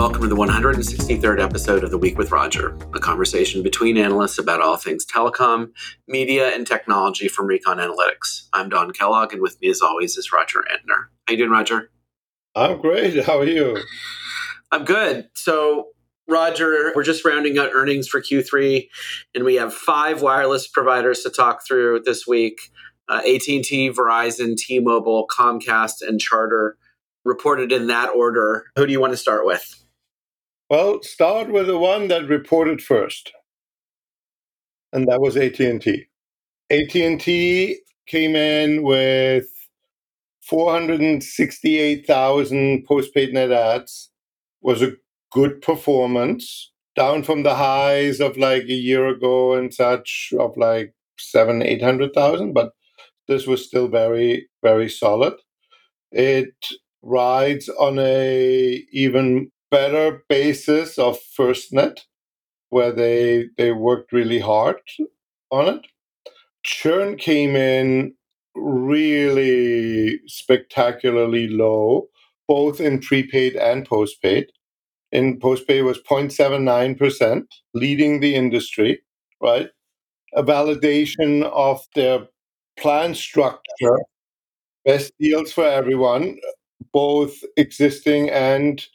welcome to the 163rd episode of The Week with Roger, a conversation between analysts about all things telecom, media, and technology from Recon Analytics. I'm Don Kellogg, and with me, as always, is Roger Entner. How you doing, Roger? I'm great. How are you? I'm good. So, Roger, we're just rounding out earnings for Q3, and we have five wireless providers to talk through this week: uh, AT&T, Verizon, T-Mobile, Comcast, and Charter reported in that order. Who do you want to start with? Well, start with the one that reported first, and that was AT&T. AT&T came in with 468,000 postpaid net adds. Was a good performance, down from the highs of like a year ago and such of like seven, eight hundred thousand, but this was still very, very solid. It rides on a even better basis of FirstNet, where they they worked really hard on it. Churn came in really spectacularly low, both in prepaid and postpaid. In postpaid was 0.79%, leading the industry, right? A validation of their plan structure, best deals for everyone, both existing and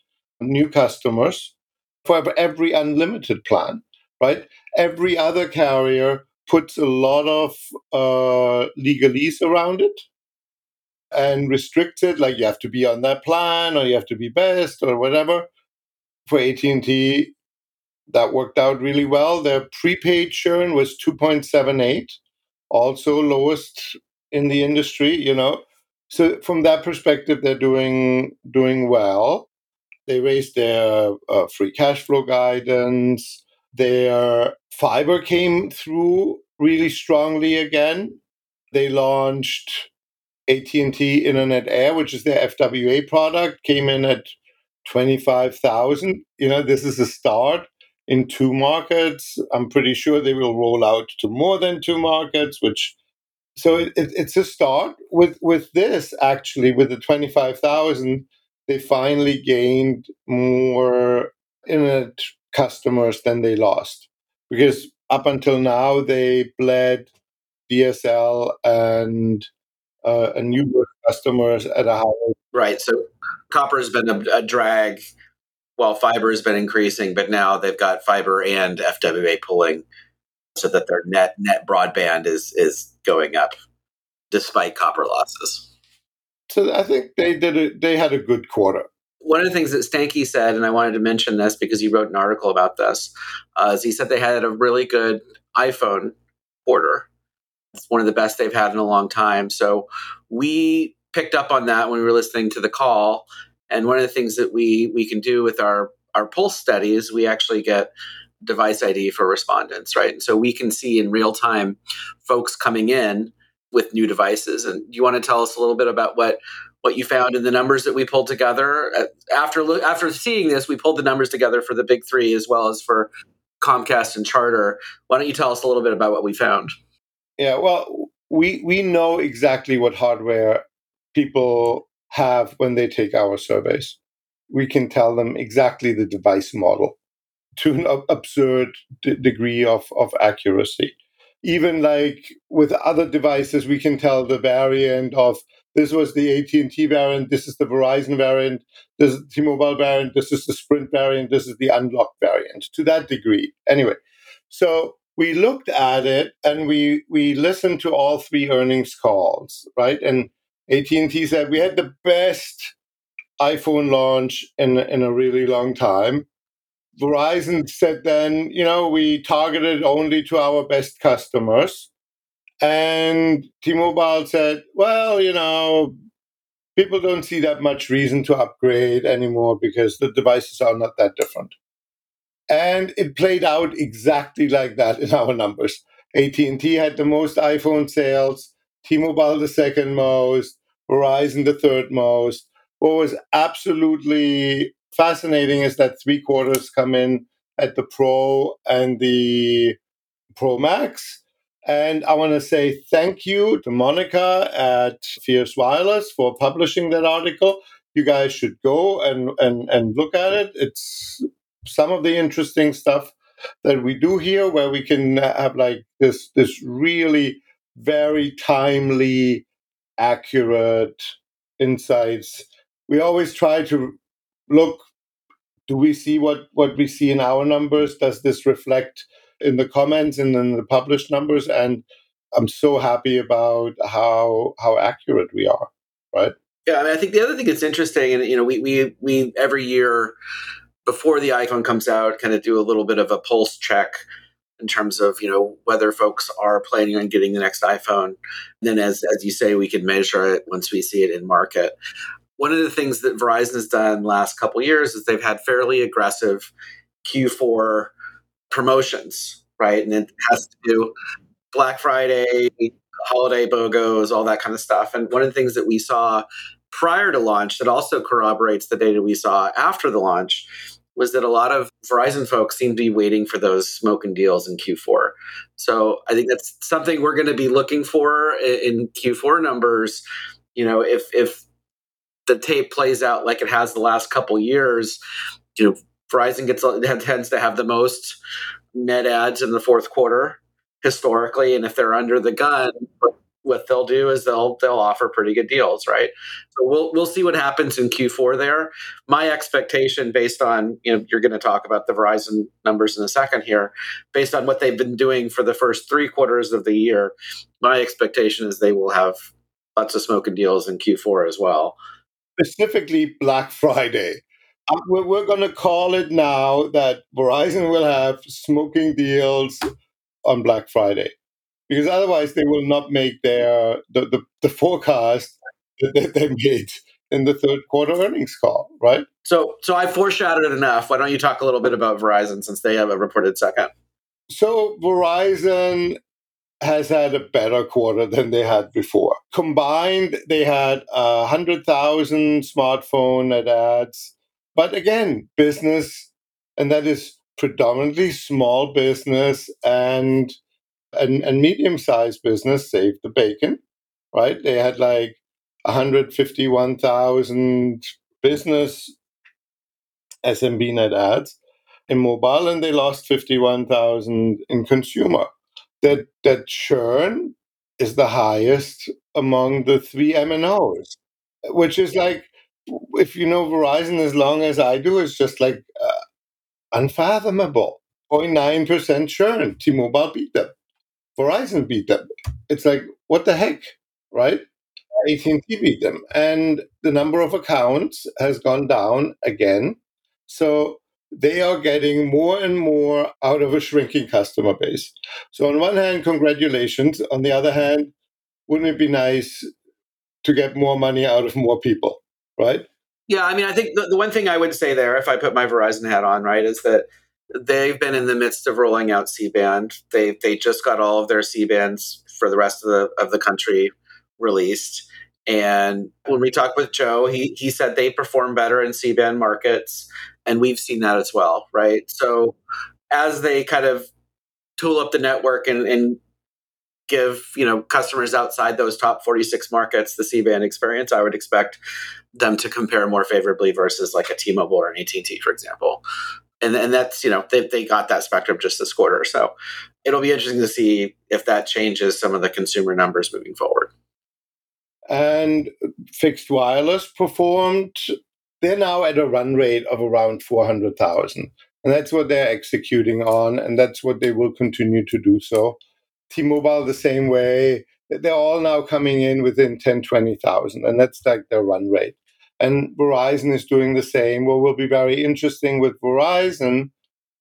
new customers for every unlimited plan, right? Every other carrier puts a lot of uh, legalese around it and restricts it, like you have to be on that plan or you have to be best or whatever. For AT&T, that worked out really well. Their prepaid churn was 2.78, also lowest in the industry, you know. So from that perspective, they're doing doing well. They raised their uh, free cash flow guidance. Their fiber came through really strongly again. They launched AT&T Internet Air, which is their FWA product, came in at 25,000. You know, this is a start in two markets. I'm pretty sure they will roll out to more than two markets, which so it, it, it's a start with with this actually with the 25,000 they finally gained more internet customers than they lost. Because up until now they bled DSL and uh, a new customers at a higher right so copper has been a, a drag. While fiber has been increasing but now they've got fiber and FWA pulling so that their net net broadband is is going up despite copper losses. So I think they did it. They had a good quarter. One of the things that Stankey said, and I wanted to mention this because he wrote an article about this, uh, is he said they had a really good iPhone quarter. It's one of the best they've had in a long time. So we picked up on that when we were listening to the call. And one of the things that we we can do with our our pulse studies, we actually get device ID for respondents, right? And so we can see in real time folks coming in with new devices. And do you want to tell us a little bit about what what you found in the numbers that we pulled together uh, after after seeing this? We pulled the numbers together for the big three as well as for Comcast and Charter. Why don't you tell us a little bit about what we found? Yeah, well, we we know exactly what hardware people have when they take our surveys. We can tell them exactly the device model to an absurd d- degree of, of accuracy. Even like with other devices, we can tell the variant of this was the AT&T variant, this is the Verizon variant, this is the T-Mobile variant, this is the Sprint variant, this is the unlocked variant. To that degree, anyway. So we looked at it and we we listened to all three earnings calls, right? And AT&T said we had the best iPhone launch in in a really long time. Verizon said then, you know, we targeted only to our best customers. And T Mobile said, well, you know, people don't see that much reason to upgrade anymore because the devices are not that different. And it played out exactly like that in our numbers. AT&T had the most iPhone sales, T-Mobile the second most, Verizon the third most. What was absolutely fascinating is that three quarters come in at the Pro and the Pro Max. And I want to say thank you to Monica at Fierce Wireless for publishing that article you guys should go and and and look at it. It's some of the interesting stuff that we do here, where we can have like this this really very timely, accurate insights. We always try to look do we see what what we see in our numbers? Does this reflect in the comments and in the published numbers? And i'm so happy about how how accurate we are right? Yeah I, mean, I think the other thing that's interesting and you know we we we every year before the iphone comes out kind of do a little bit of a pulse check in terms of you know whether folks are planning on getting the next iphone. And then as as you say we can measure it once we see it in market one of the things that Verizon has done last couple years is they've had fairly aggressive Q4 promotions, right? And it has to do Black Friday, holiday BOGOs, all that kind of stuff. And one of the things that we saw prior to launch that also corroborates the data we saw after the launch was that a lot of Verizon folks seem to be waiting for those smoking deals in Q4. So I think that's something we're going to be looking for in Q4 numbers. You know, if if the tape plays out like it has the last couple years, you know, Verizon gets tends to have the most net adds in the fourth quarter historically, and if they're under the gun, what they'll do is they'll they'll offer pretty good deals, right? So we'll we'll see what happens in Q4 there. My expectation, based on you know, you're going to talk about the Verizon numbers in a second here, based on what they've been doing for the first three quarters of the year, my expectation is they will have lots of smoking deals in Q4 as well specifically Black Friday. Uh, we're, we're going to call it now that Verizon will have smoking deals on Black Friday because otherwise they will not make their the, the, the forecast that they made in the third quarter earnings call, right? So, so I foreshadowed enough. Why don't you talk a little bit about Verizon since they have a reported second? So, Verizon has had a better quarter than they had before. Combined, they had uh, 100,000 smartphone net adds. But again, business, and that is predominantly small business and and, and medium sized business saved the bacon, right? They had like 151,000 business SMB net adds in mobile, and they lost 51,000 in consumer that that churn is the highest among the three MNOs, which is like if you know Verizon as long as I do, it's just like uh, unfathomable. 0.9% churn. T-Mobile beat them. Verizon beat them. It's like what the heck, right? AT&T beat them, and the number of accounts has gone down again. So they are getting more and more out of a shrinking customer base. So, on one hand, congratulations. On the other hand, wouldn't it be nice to get more money out of more people, right? Yeah, I mean, I think the, the one thing I would say there, if I put my Verizon hat on, right, is that they've been in the midst of rolling out C band. They they just got all of their C bands for the rest of the of the country released. And when we talked with Joe, he he said they perform better in C band markets and we've seen that as well, right? So as they kind of tool up the network and, and give you know customers outside those top 46 markets the C-band experience, I would expect them to compare more favorably versus like a T-Mobile or an AT&T, for example. And, and that's you know they, they got that spectrum just this quarter, so it'll be interesting to see if that changes some of the consumer numbers moving forward. And fixed wireless performed they're now at a run rate of around 400,000. And that's what they're executing on, and that's what they will continue to do so. T Mobile, the same way. They're all now coming in within 10, 20,000, and that's like their run rate. And Verizon is doing the same. What will be very interesting with Verizon,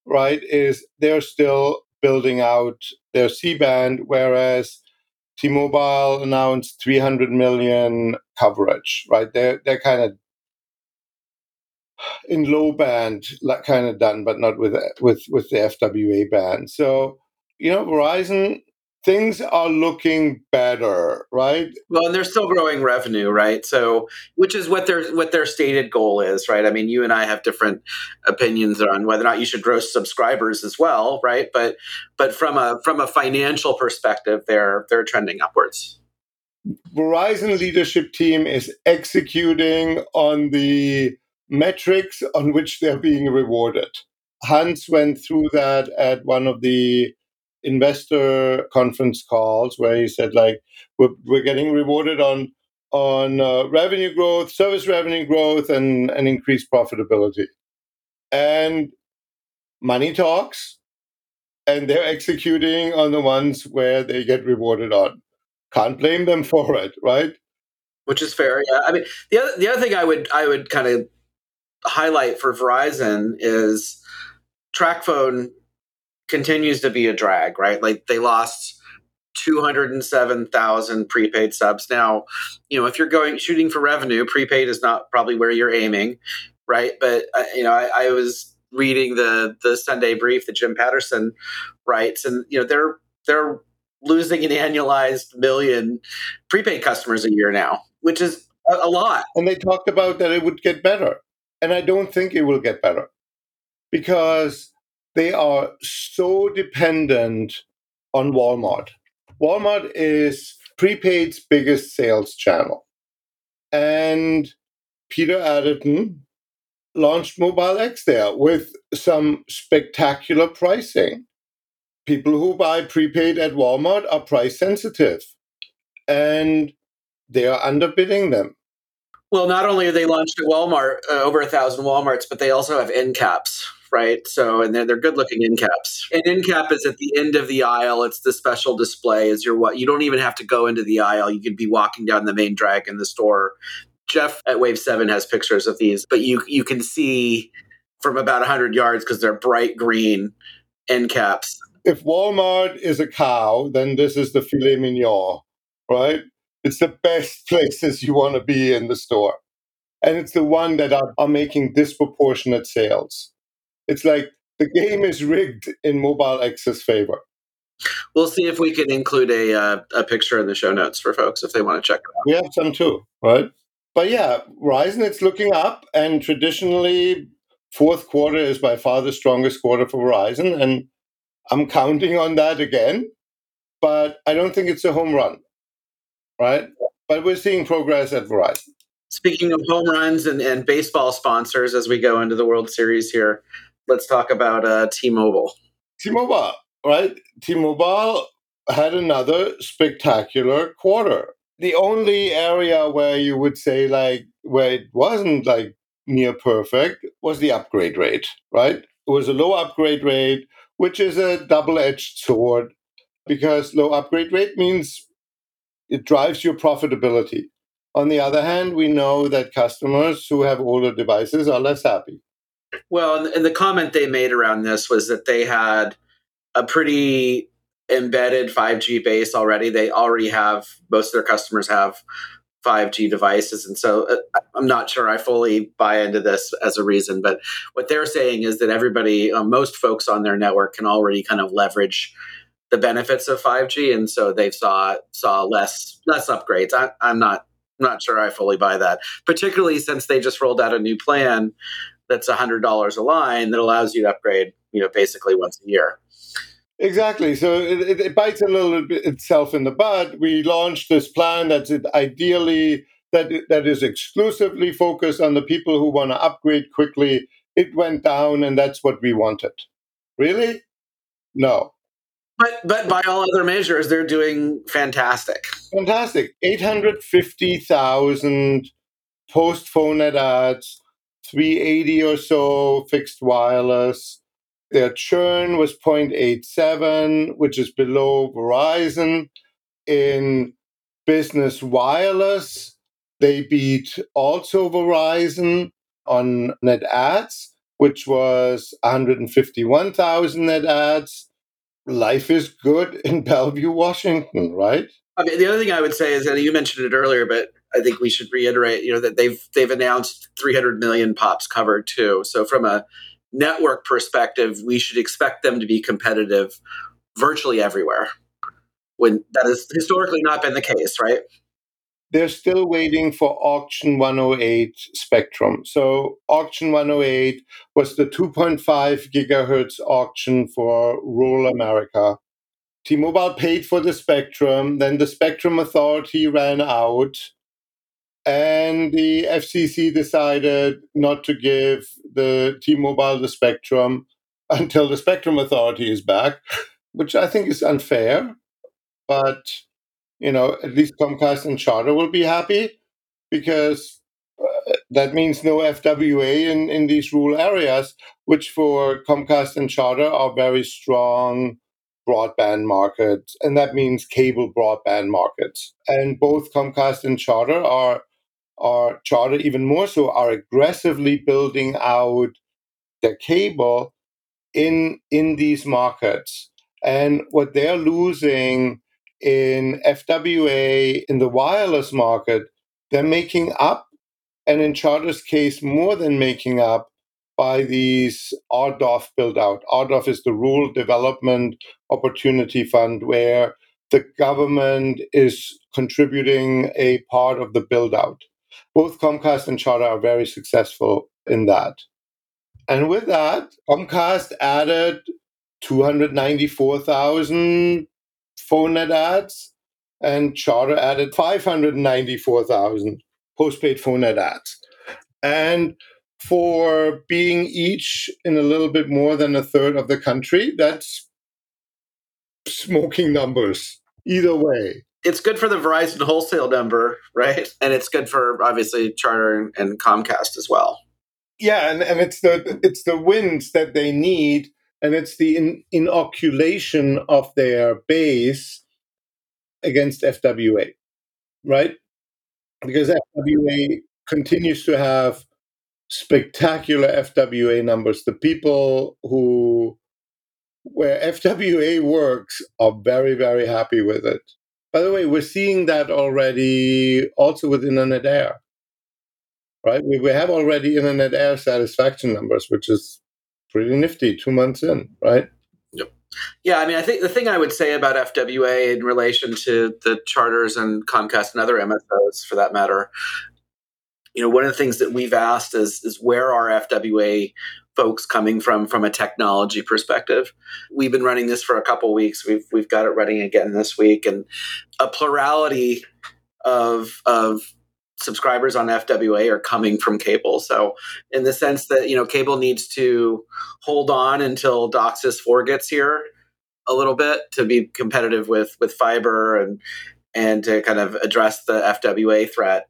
right, is they're still building out their C band, whereas T Mobile announced 300 million coverage, right? They're, they're kind of in low band, like kind of done, but not with with with the FWA band. So you know, Verizon things are looking better, right? Well, and they're still growing revenue, right? So, which is what their what their stated goal is, right? I mean, you and I have different opinions on whether or not you should grow subscribers as well, right? But but from a from a financial perspective, they're they're trending upwards. Verizon leadership team is executing on the metrics on which they're being rewarded. Hans went through that at one of the investor conference calls where he said like we're, we're getting rewarded on on uh, revenue growth, service revenue growth, and, and increased profitability. And money talks, and they're executing on the ones where they get rewarded on. Can't blame them for it, right? Which is fair. Yeah. I mean, the other the other thing I would I would kind of highlight for Verizon is TracFone continues to be a drag, right? Like they lost 207,000 prepaid subs. Now, you know, if you're going shooting for revenue, prepaid is not probably where you're aiming, right? But uh, you know, I, I, was reading the the Sunday brief that Jim Patterson writes, and you know, they're they're losing an annualized million prepaid customers a year now, which is a, a lot. And they talked about that it would get better, and I don't think it will get better because they are so dependent on Walmart. Walmart is prepaid's biggest sales channel. And Peter Adderton launched MobileX there with some spectacular pricing. People who buy prepaid at Walmart are price sensitive and they are underbidding them. Well, not only are they launched at Walmart, uh, over a thousand Walmarts, but they also have end caps right? So, and they're, they're good looking end caps. An end cap is at the end of the aisle. It's the special display. Is your what? You don't even have to go into the aisle. You could be walking down the main drag in the store. Jeff at Wave Seven has pictures of these, but you you can see from about hundred yards because they're bright green end caps. If Walmart is a cow, then this is the filet mignon, right? It's the best places you want to be in the store. And it's the one that are, are making disproportionate sales. It's like the game is rigged in MobileX's favor. We'll see if we can include a uh, a picture in the show notes for folks if they want to check it out. We have some too, right? But yeah, Verizon it's looking up, and traditionally, fourth quarter is by far the strongest quarter for Verizon, and I'm counting on that again. But I don't think it's a home run, right? But we're seeing progress at Verizon. Speaking of home runs and, and baseball sponsors, as we go into the World Series here, let's talk about uh, T-Mobile. T-Mobile, right? T-Mobile had another spectacular quarter. The only area where you would say like where it wasn't like near perfect was the upgrade rate, right? It was a low upgrade rate, which is a double-edged sword because low upgrade rate means it drives your profitability. On the other hand, we know that customers who have older devices are less happy. Well, and the comment they made around this was that they had a pretty embedded 5G base already. They already have most of their customers have 5G devices, and so uh, I'm not sure I fully buy into this as a reason. But what they're saying is that everybody, uh, most folks on their network, can already kind of leverage the benefits of 5G, and so they saw saw less less upgrades. I, I'm not not sure I fully buy that, particularly since they just rolled out a new plan that's a $100 a line that allows you to upgrade, you know, basically once a year. Exactly. So it, it, bites a little bit itself in the butt. We launched this plan that's ideally that that is exclusively focused on the people who want to upgrade quickly. It went down, and that's what we wanted. Really? No. But but by all other measures, they're doing fantastic. Fantastic. Eight hundred fifty thousand post phone net adds 380 or so fixed wireless. Their churn was 0.87, which is below Verizon. In business wireless, they beat also Verizon on net adds, which was 151,000 net adds. Life is good in Bellevue, Washington, right? I mean, the other thing I would say is that you mentioned it earlier, but I think we should reiterate, you know, that they've they've announced 300 million pops covered too. So from a network perspective, we should expect them to be competitive virtually everywhere. When that has historically not been the case, right? They're still waiting for auction 108 spectrum. So auction 108 was the 2.5 gigahertz auction for rural America. T Mobile paid for the spectrum, then the spectrum authority ran out, and the FCC decided not to give the T Mobile the spectrum until the spectrum authority is back, which I think is unfair. But, you know, at least Comcast and Charter will be happy because uh, that means no FWA in, in these rural areas, which for Comcast and Charter are very strong broadband markets, and that means cable broadband markets. And both Comcast and Charter are are Charter even more so are aggressively building out their cable in in these markets. And what they're losing in FWA in the wireless market, they're making up, and in Charter's case, more than making up by these RDOF build out. RDOF is the Rural Development Opportunity Fund, where the government is contributing a part of the build out. Both Comcast and Charter are very successful in that. And with that, Comcast added 294,000 phone net adds, and Charter added 594,000 postpaid phone net adds. And for being each in a little bit more than a third of the country, that's smoking numbers either way. It's good for the Verizon wholesale number, right? And it's good for obviously Charter and Comcast as well. Yeah, and, and it's the it's the wins that they need, and it's the in, inoculation of their base against FWA, right? Because FWA continues to have spectacular FWA numbers. The people who where FWA works are very, very happy with it. By the way, we're seeing that already also with Internet Air. Right? We, we have already Internet Air satisfaction numbers, which is pretty nifty two months in, right? Yep. Yeah, I mean, I think the thing I would say about FWA in relation to the charters and Comcast and other MSOs, for that matter, you know, one of the things that we've asked is is where are FWA folks coming from from a technology perspective. We've been running this for a couple weeks. We've we've got it running again this week, and a plurality of of subscribers on FWA are coming from cable. So, in the sense that you know, cable needs to hold on until DOCSIS four gets here a little bit to be competitive with with fiber and and to kind of address the FWA threat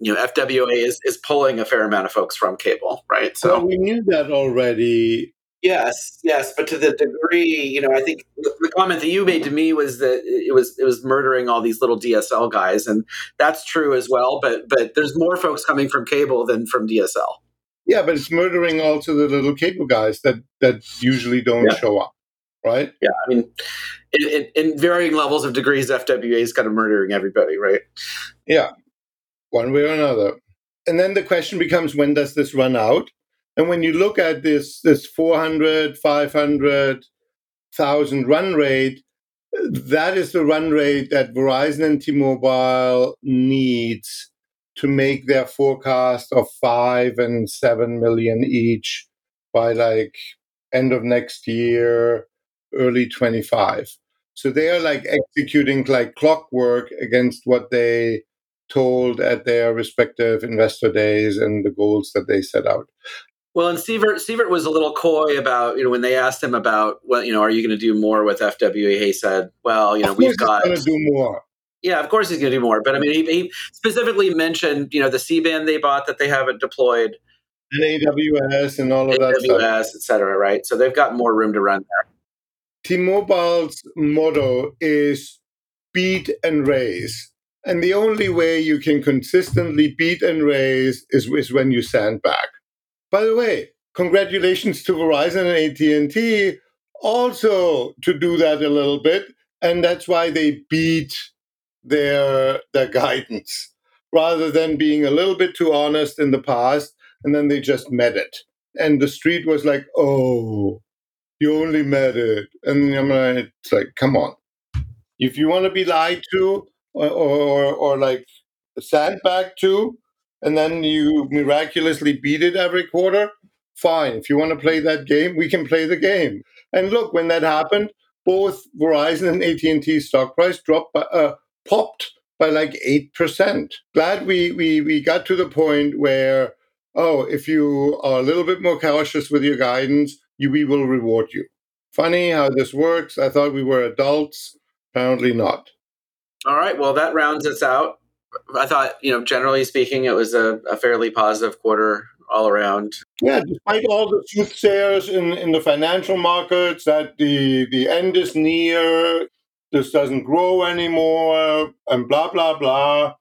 you know FWA is is pulling a fair amount of folks from cable, right? So well, we knew that already. Yes, yes, but to the degree, you know, I think the comment that you made to me was that it was it was murdering all these little DSL guys, and that's true as well. But but there's more folks coming from cable than from DSL. Yeah, but it's murdering also the little cable guys that that usually don't yeah. show up, right? Yeah, I mean, in, in, in varying levels of degrees, FWA is kind of murdering everybody, right? Yeah, one way or another. And then the question becomes when does this run out? And when you look at this this 400, 500,000 run rate, that is the run rate that Verizon and T-Mobile needs to make their forecast of 5 and 7 million each by like end of next year, early 25. So they are like executing like clockwork against what they told at their respective investor days and the goals that they set out. Well, and Sievert, Sievert was a little coy about, you know, when they asked him about, well, you know, are you going to do more with FWA? He said, well, you know, we've got. going to do more. Yeah, of course he's going to do more. But I mean, he, he, specifically mentioned, you know, the C band they bought that they haven't deployed, and AWS and all of AWS, that AWS, et cetera, right? So they've got more room to run there. T-Mobile's motto is beat and raise. And the only way you can consistently beat and raise is, is when you sandbag. By the way, congratulations to Verizon and AT&T also to do that a little bit, and that's why they beat their their guidance rather than being a little bit too honest in the past, and then they just met it. And the street was like, "Oh, you only met it," and I'm like, "It's like, come on." If you want to be lied to, or, or, like sandbag to, and then you miraculously beat it every quarter, fine. If you want to play that game, we can play the game. And look, when that happened, both Verizon and AT&T stock price dropped by, uh, popped by like 8%. Glad we, we, we got to the point where, oh, if you are a little bit more cautious with your guidance, you, we will reward you. Funny how this works. I thought we were adults. Apparently not. All right. Well, that rounds us out. I thought, you know, generally speaking, it was a, a fairly positive quarter all around. Yeah, despite all the soothsayers in, in the financial markets that the, the end is near, this doesn't grow anymore, and blah, blah, blah,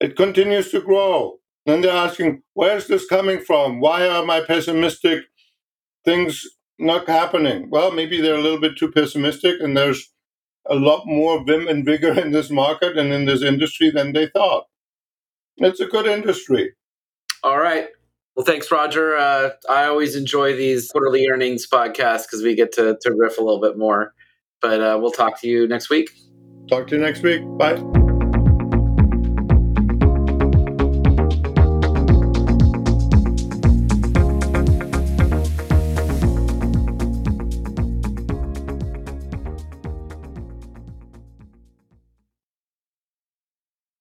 it continues to grow. Then they're asking, where's this coming from? Why are my pessimistic things not happening? Well, maybe they're a little bit too pessimistic, and there's a lot more vim and vigor in this market and in this industry than they thought. It's a good industry. All right. Well, thanks, Roger. Uh, I always enjoy these quarterly earnings podcasts because we get to, to riff a little bit more. But uh, we'll talk to you next week. Talk to you next week. Bye.